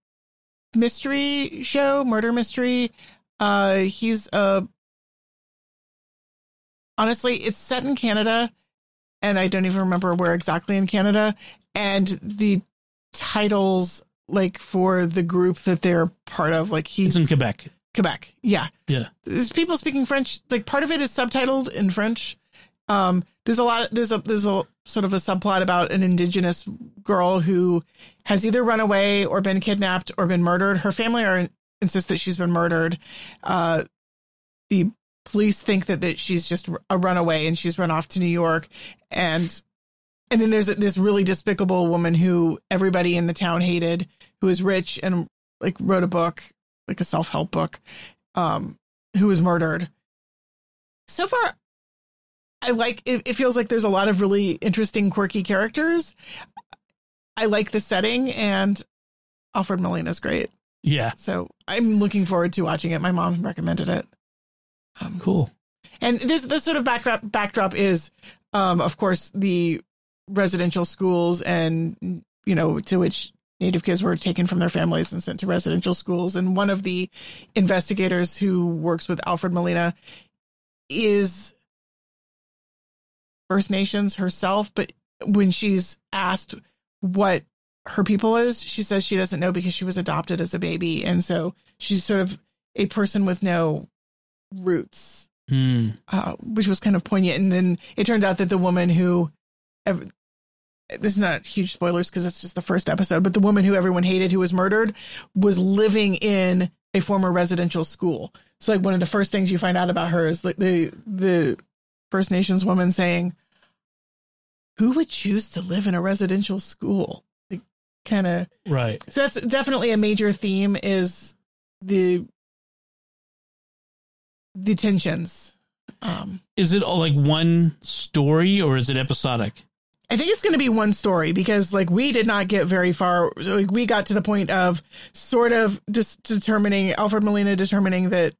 mystery show, murder mystery. Uh, he's a. Honestly, it's set in Canada, and I don't even remember where exactly in Canada. And the titles, like for the group that they're part of, like he's It's in Quebec. Quebec. Yeah. Yeah. There's people speaking French. Like part of it is subtitled in French. Um, there's a lot. There's a there's a sort of a subplot about an indigenous girl who has either run away or been kidnapped or been murdered. Her family are insist that she's been murdered. Uh, the police think that that she's just a runaway and she's run off to New York. And and then there's this really despicable woman who everybody in the town hated, who is rich and like wrote a book, like a self help book, um, who was murdered. So far, I like it, it feels like there's a lot of really interesting, quirky characters. I like the setting and Alfred Molina's great. Yeah. So I'm looking forward to watching it. My mom recommended it. Um, Cool. and this this sort of backdrop backdrop is, um, of course, the residential schools and you know to which Native kids were taken from their families and sent to residential schools. And one of the investigators who works with Alfred Molina is First Nations herself, but when she's asked what her people is, she says she doesn't know because she was adopted as a baby. And so she's sort of a person with no roots, Hmm. uh, which was kind of poignant. And then it turned out that the woman who, this is not huge spoilers because it's just the first episode, but the woman who everyone hated who was murdered was living in a former residential school. So like one of the first things you find out about her is like the the First Nations woman saying, "Who would choose to live in a residential school?" Like, kind of. Right. So that's definitely a major theme is the the tensions. Um, Is it all like one story or is it episodic? I think it's going to be one story because like we did not get very far. We got to the point of sort of just determining Alfred Molina determining that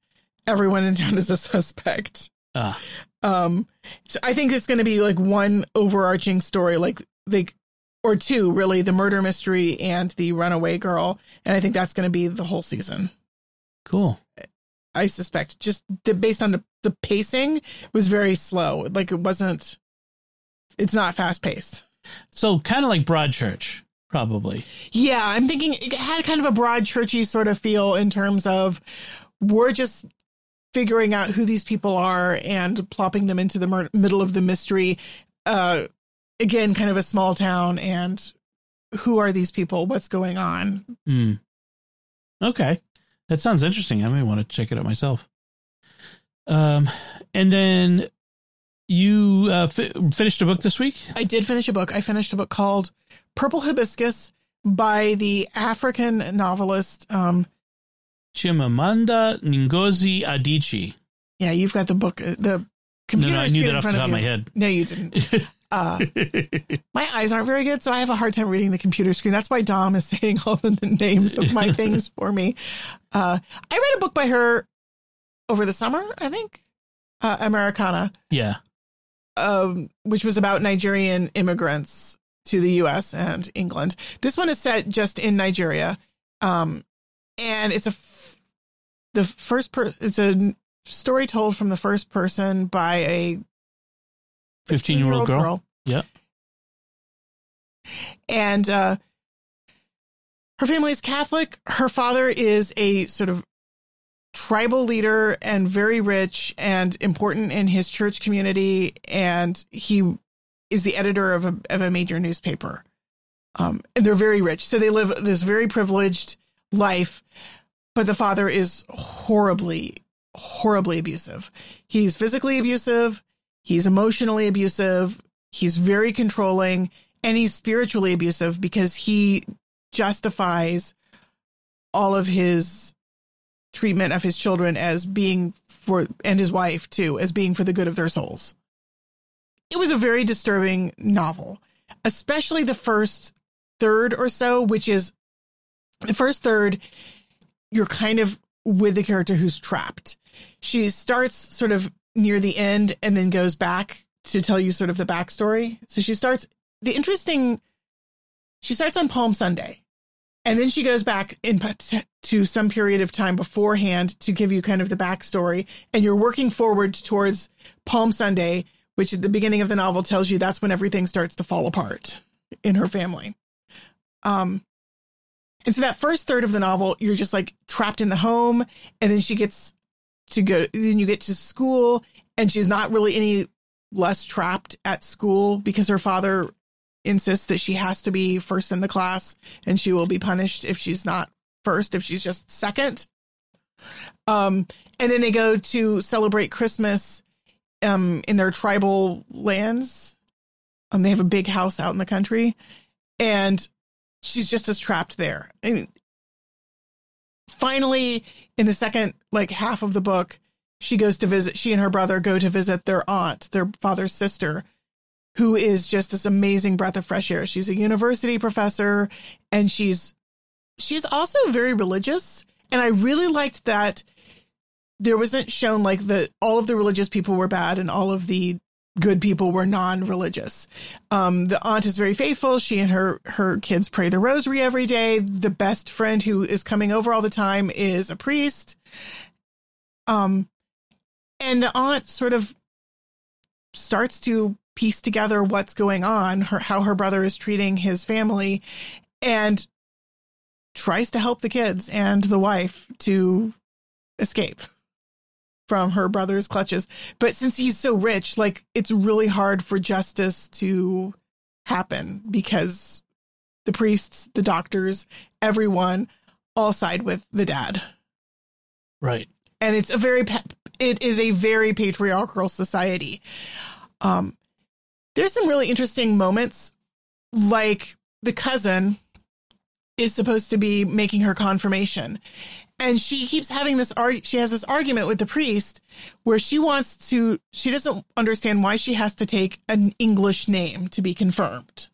everyone in town is a suspect. Ah, Um, so I think it's going to be like one overarching story, like like or two really, the murder mystery and the runaway girl, and I think that's going to be the whole season. cool. I suspect just the, based on the the pacing was very slow. Like it wasn't. It's not fast paced. So kind of like Broadchurch, probably. Yeah, I'm thinking it had kind of a broad churchy sort of feel in terms of we're just figuring out who these people are and plopping them into the mur- middle of the mystery. Uh, again, kind of a small town, and who are these people? What's going on? Hmm. Okay. That sounds interesting. I may want to check it out myself. Um, and then you uh, fi- finished a book this week. I did finish a book. I finished a book called Purple Hibiscus by the African novelist. Um, Chimamanda Ngozi Adichie. yeah, you've got the book, uh, the No, computer no, I screen knew that off the top of you. my head. No, you didn't. [LAUGHS] Uh, my eyes aren't very good, so I have a hard time reading the computer screen. That's why Dom is [LAUGHS] saying all the names of my things for me. Uh, I read a book by her over the summer, I think, uh, Americanah, yeah. Um, which was about Nigerian immigrants to the U.S. and England. This one is set just in Nigeria, um, and it's a f- the first per it's a story told from the first person by a 15 year old girl. Yeah. And uh, her family is Catholic. Her father is a sort of tribal leader and very rich and important in his church community. And he is the editor of a, of a major newspaper. Um, and they're very rich. So they live this very privileged life. But the father is horribly, horribly abusive. He's physically abusive. He's emotionally abusive. He's very controlling and he's spiritually abusive because he justifies all of his treatment of his children as being for and his wife too as being for the good of their souls. It was a very disturbing novel, especially the first third or so, which is the first third you're kind of with the character who's trapped. She starts sort of near the end and then goes back to tell you sort of the backstory. So she starts the interesting. She starts on Palm Sunday, and then she goes back in to some period of time beforehand to give you kind of the backstory, and you're working forward towards Palm Sunday, which at the beginning of the novel tells you that's when everything starts to fall apart in her family. Um, and so that first third of the novel, you're just like trapped in the home, and then she gets to go. Then you get to school, and she's not really any less trapped at school because her father insists that she has to be first in the class and she will be punished if she's not first if she's just second. Um and then they go to celebrate christmas um in their tribal lands. Um they have a big house out in the country and she's just as trapped there. And finally in the second like half of the book she goes to visit she and her brother go to visit their aunt their father's sister who is just this amazing breath of fresh air she's a university professor and she's she's also very religious and i really liked that there wasn't shown like the all of the religious people were bad and all of the good people were non-religious. Um, the aunt is very faithful. She and her her kids pray the rosary every day. The best friend who is coming over all the time is a priest. Um, and the aunt sort of starts to piece together what's going on, her how her brother is treating his family, and tries to help the kids and the wife to escape from her brother's clutches. But since he's so rich, like it's really hard for justice to happen because the priests, the doctors, everyone all side with the dad. Right. And it's a very it is a very patriarchal society. Um there's some really interesting moments like the cousin is supposed to be making her confirmation. And she keeps having this arg- she has this argument with the priest where she wants to she doesn't understand why she has to take an english name to be confirmed.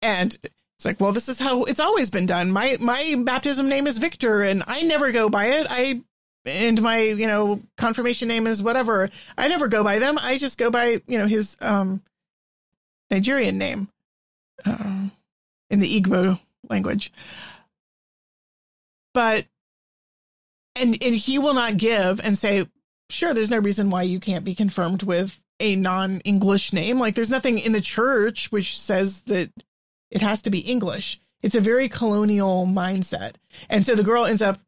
And it's like well this is how it's always been done. My my baptism name is victor and i never go by it. I and my you know confirmation name is whatever. I never go by them. I just go by you know his um nigerian name uh, in the igbo language. But and and he will not give and say sure there's no reason why you can't be confirmed with a non-english name. Like there's nothing in the church which says that it has to be english. It's a very colonial mindset. And so the girl ends up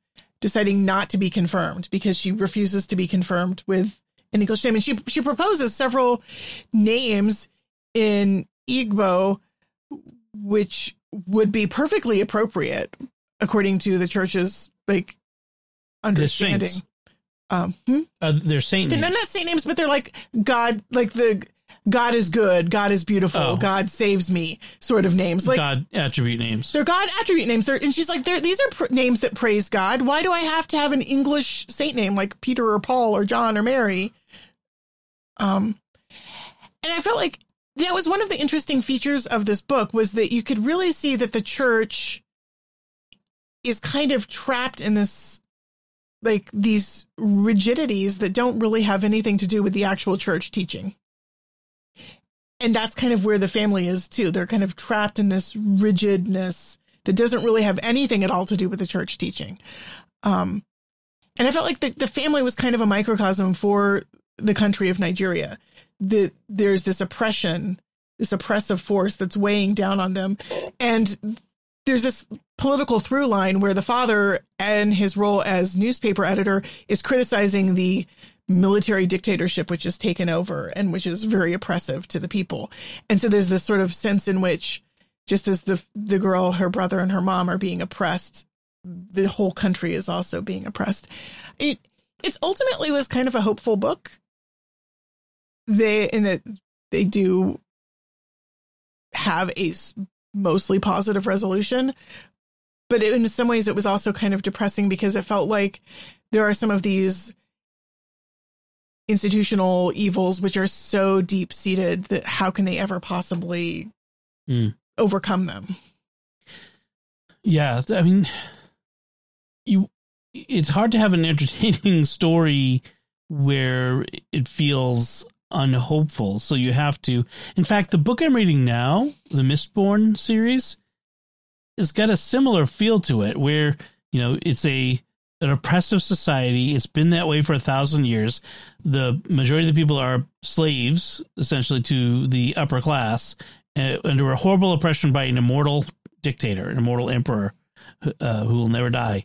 deciding not to be confirmed because she refuses to be confirmed with an english name and she she proposes several names in igbo which would be perfectly appropriate according to the church's like understanding. Um, hmm? uh, they're saint names. They're not saint names, but they're like God, like the God is good, God is beautiful, oh. God saves me sort of names. Like God attribute names. They're God attribute names. They're, and she's like, these are pr- names that praise God. Why do I have to have an English saint name like Peter or Paul or John or Mary? Um, and I felt like that was one of the interesting features of this book was that you could really see that the church is kind of trapped in this like these rigidities that don't really have anything to do with the actual church teaching. And that's kind of where the family is too. They're kind of trapped in this rigidness that doesn't really have anything at all to do with the church teaching. Um, and I felt like the, the family was kind of a microcosm for the country of Nigeria. That there's this oppression, this oppressive force that's weighing down on them. And there's this political through line where the father and his role as newspaper editor is criticizing the military dictatorship which has taken over and which is very oppressive to the people. And so there's this sort of sense in which just as the the girl, her brother and her mom are being oppressed, the whole country is also being oppressed. It it's ultimately was kind of a hopeful book. They in that they do have a mostly positive resolution. But in some ways, it was also kind of depressing because it felt like there are some of these institutional evils which are so deep seated that how can they ever possibly mm. overcome them? Yeah, I mean, you. It's hard to have an [LAUGHS] entertaining story where it feels unhopeful. So you have to. In fact, the book I'm reading now, the Mistborn series, has got a similar feel to it, where you know it's a an oppressive society. It's been that way for a thousand years. The majority of the people are slaves, essentially, to the upper class, uh, under a horrible oppression by an immortal dictator, an immortal emperor uh, who will never die.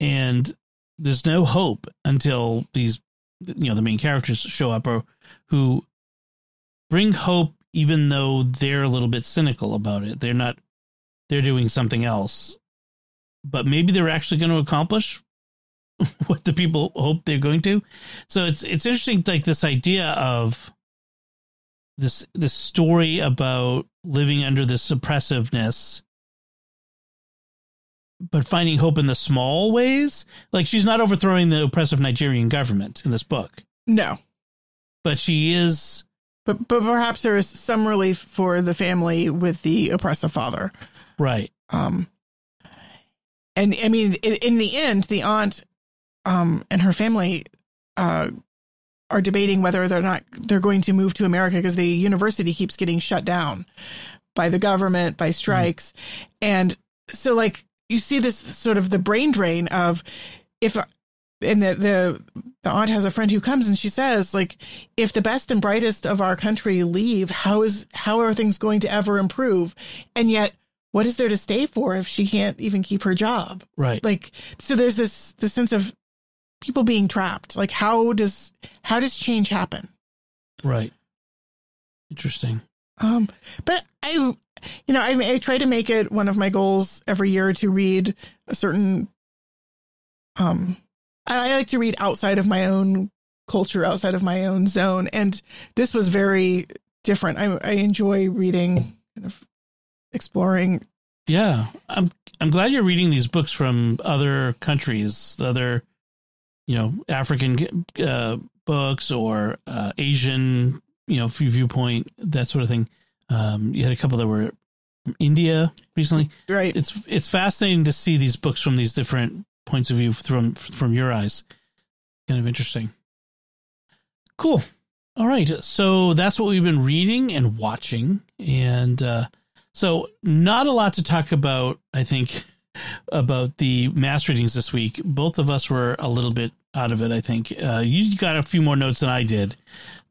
And there's no hope until these, you know, the main characters show up or who bring hope even though they're a little bit cynical about it. They're not they're doing something else. But maybe they're actually going to accomplish [LAUGHS] what the people hope they're going to. So it's it's interesting like this idea of this this story about living under this oppressiveness but finding hope in the small ways. Like she's not overthrowing the oppressive Nigerian government in this book. No but she is. But but perhaps there is some relief for the family with the oppressive father, right? Um, and I mean, in, in the end, the aunt, um, and her family, uh, are debating whether they're not they're going to move to America because the university keeps getting shut down by the government by strikes. Mm. and so like you see this sort of the brain drain of if and the, the the aunt has a friend who comes and she says like if the best and brightest of our country leave how is how are things going to ever improve? And yet what is there to stay for if she can't even keep her job? Right. Like so there's this this sense of people being trapped? Like how does how does change happen? Right. Interesting. Um but i you know I, I try to make it one of my goals every year to read a certain um I like to read outside of my own culture, outside of my own zone, and this was very different. I, I enjoy reading, kind of exploring. Yeah, I'm I'm glad you're reading these books from other countries, other, you know, African uh, books or uh, Asian, you know, viewpoint, that sort of thing. Um, you had a couple that were from India recently, right? It's it's fascinating to see these books from these different points of view from from your eyes. Kind of interesting. Cool. All right. So that's what we've been reading and watching. And uh, so, not a lot to talk about, I think, about the mass readings this week. Both of us were a little bit out of it, I think. Uh, you got a few more notes than I did.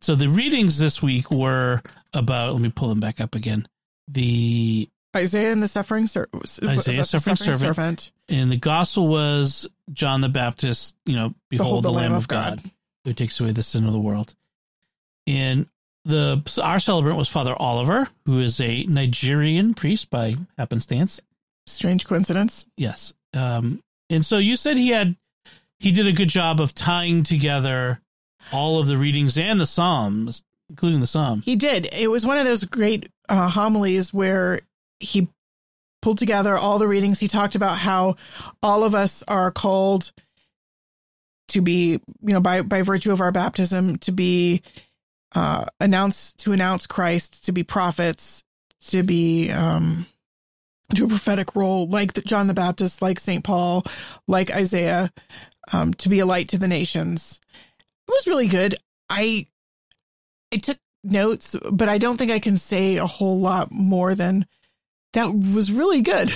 So, the readings this week were about, let me pull them back up again. The Isaiah and the suffering, ser- Isaiah suffering, suffering servant. servant. And the gospel was John the Baptist, you know, behold, behold the, the, Lamb, of God, God, who takes away the sin of the world. And the our celebrant was Father Oliver, who is a Nigerian priest by happenstance. Strange coincidence. Yes. Um, and so you said he had he did a good job of tying together all of the readings and the psalms, including the psalm. He did. It was one of those great uh, homilies where he pulled together all the readings. He talked about how all of us are called to be, you know, by by virtue of our baptism, to be uh, announce to announce Christ, to be prophets, to be um, to a prophetic role, like the, John the Baptist, like Saint Paul, like Isaiah, um, to be a light to the nations. It was really good. I I took notes, but I don't think I can say a whole lot more than that was really good. [LAUGHS]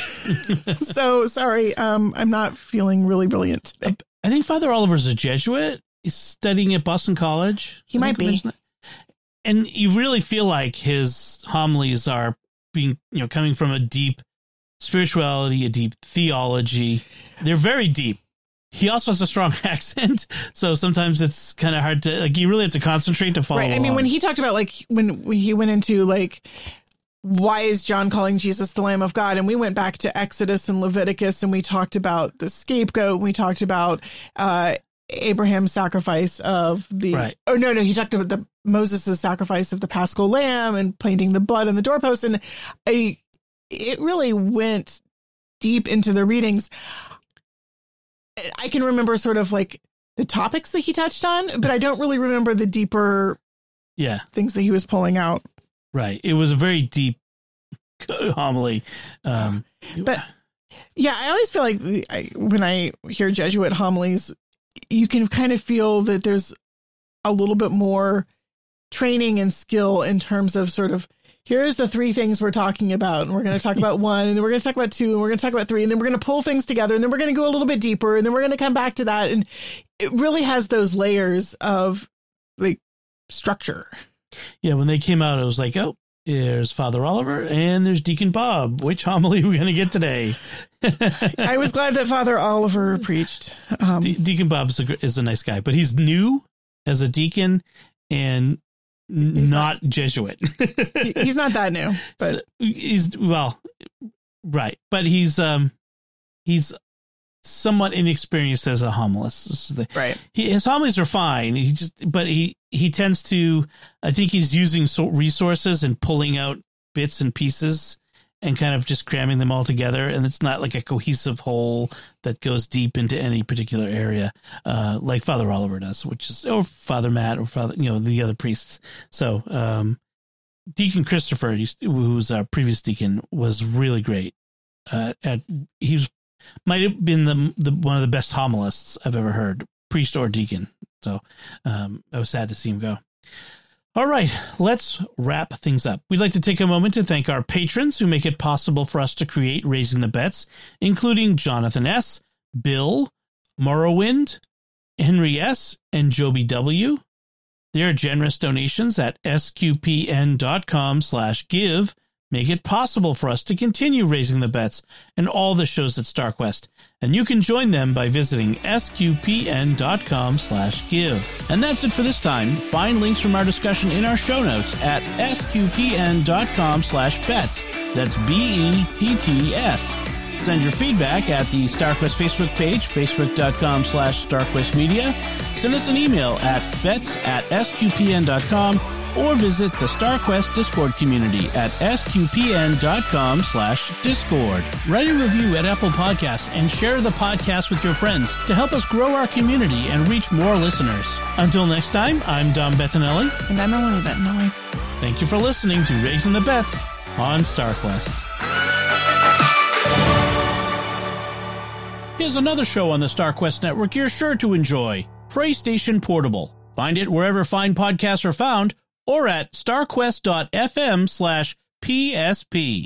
[LAUGHS] so sorry, um, I'm not feeling really brilliant today. I think Father Oliver's a Jesuit. He's studying at Boston College. He I might be. And you really feel like his homilies are being, you know, coming from a deep spirituality, a deep theology. They're very deep. He also has a strong [LAUGHS] accent, so sometimes it's kind of hard to like. You really have to concentrate to follow. Right. I mean, when he talked about like when, when he went into like why is John calling Jesus the Lamb of God? And we went back to Exodus and Leviticus and we talked about the scapegoat. We talked about uh, Abraham's sacrifice of the. Right. Oh, no, no. He talked about the Moses' sacrifice of the paschal lamb and painting the blood on the doorpost. And I, it really went deep into the readings. I can remember sort of like the topics that he touched on, but I don't really remember the deeper yeah things that he was pulling out. Right. It was a very deep [LAUGHS] homily. Um, but yeah, I always feel like I, when I hear Jesuit homilies, you can kind of feel that there's a little bit more training and skill in terms of sort of here's the three things we're talking about and we're going to talk about one and then we're going to talk about two and we're going to talk about three and then we're going to pull things together and then we're going to go a little bit deeper and then we're going to come back to that and it really has those layers of like structure yeah, when they came out, it was like, oh, there's Father Oliver and there's Deacon Bob. Which homily are we going to get today? I was glad that Father Oliver preached. Um, De- deacon Bob is a, is a nice guy, but he's new as a deacon and not, not, Jesuit. [LAUGHS] he's not that new, but so he's well, right. But he's um he's somewhat inexperienced as a homilist. Right. He, his homilies are fine. He just, but he he tends to. I think he's using sort resources and pulling out bits and pieces and kind of just cramming them all together and it's not like a cohesive whole that goes deep into any particular area uh, like father oliver does which is or father matt or father you know the other priests so um, deacon christopher who was our previous deacon was really great uh, at he was might have been the, the one of the best homilists I've ever heard, priest or deacon. So um, I was sad to see him go. All right, let's wrap things up. We'd like to take a moment to thank our patrons who make it possible for us to create Raising the Betts, including Jonathan S., Bill, Morrowind, Henry S., and Joby W. Their generous donations at sqpn.com slash give make it possible for us to continue raising the Betts and all the shows at StarQuest. And you can join them by visiting sqpn.com slash give. And that's it for this time. Find links from our discussion in our show notes at sqpn.com slash betts. That's B-E-T-T-S. Send your feedback at the StarQuest Facebook page, facebook.com slash StarQuest Media. Send us an email at betts at sqpn.com or visit the StarQuest Discord community at sqpn.com slash discord. Write a review at Apple Podcasts and share the podcast with your friends to help us grow our community and reach more listeners. Until next time, I'm Dom Bettinelli. And I'm Melanie Bettinelli. Thank you for listening to Raising the Betts on StarQuest. Here's another show on the StarQuest network you're sure to enjoy Pray Station Portable. Find it wherever fine podcasts are found or at starquest.fm slash PSP.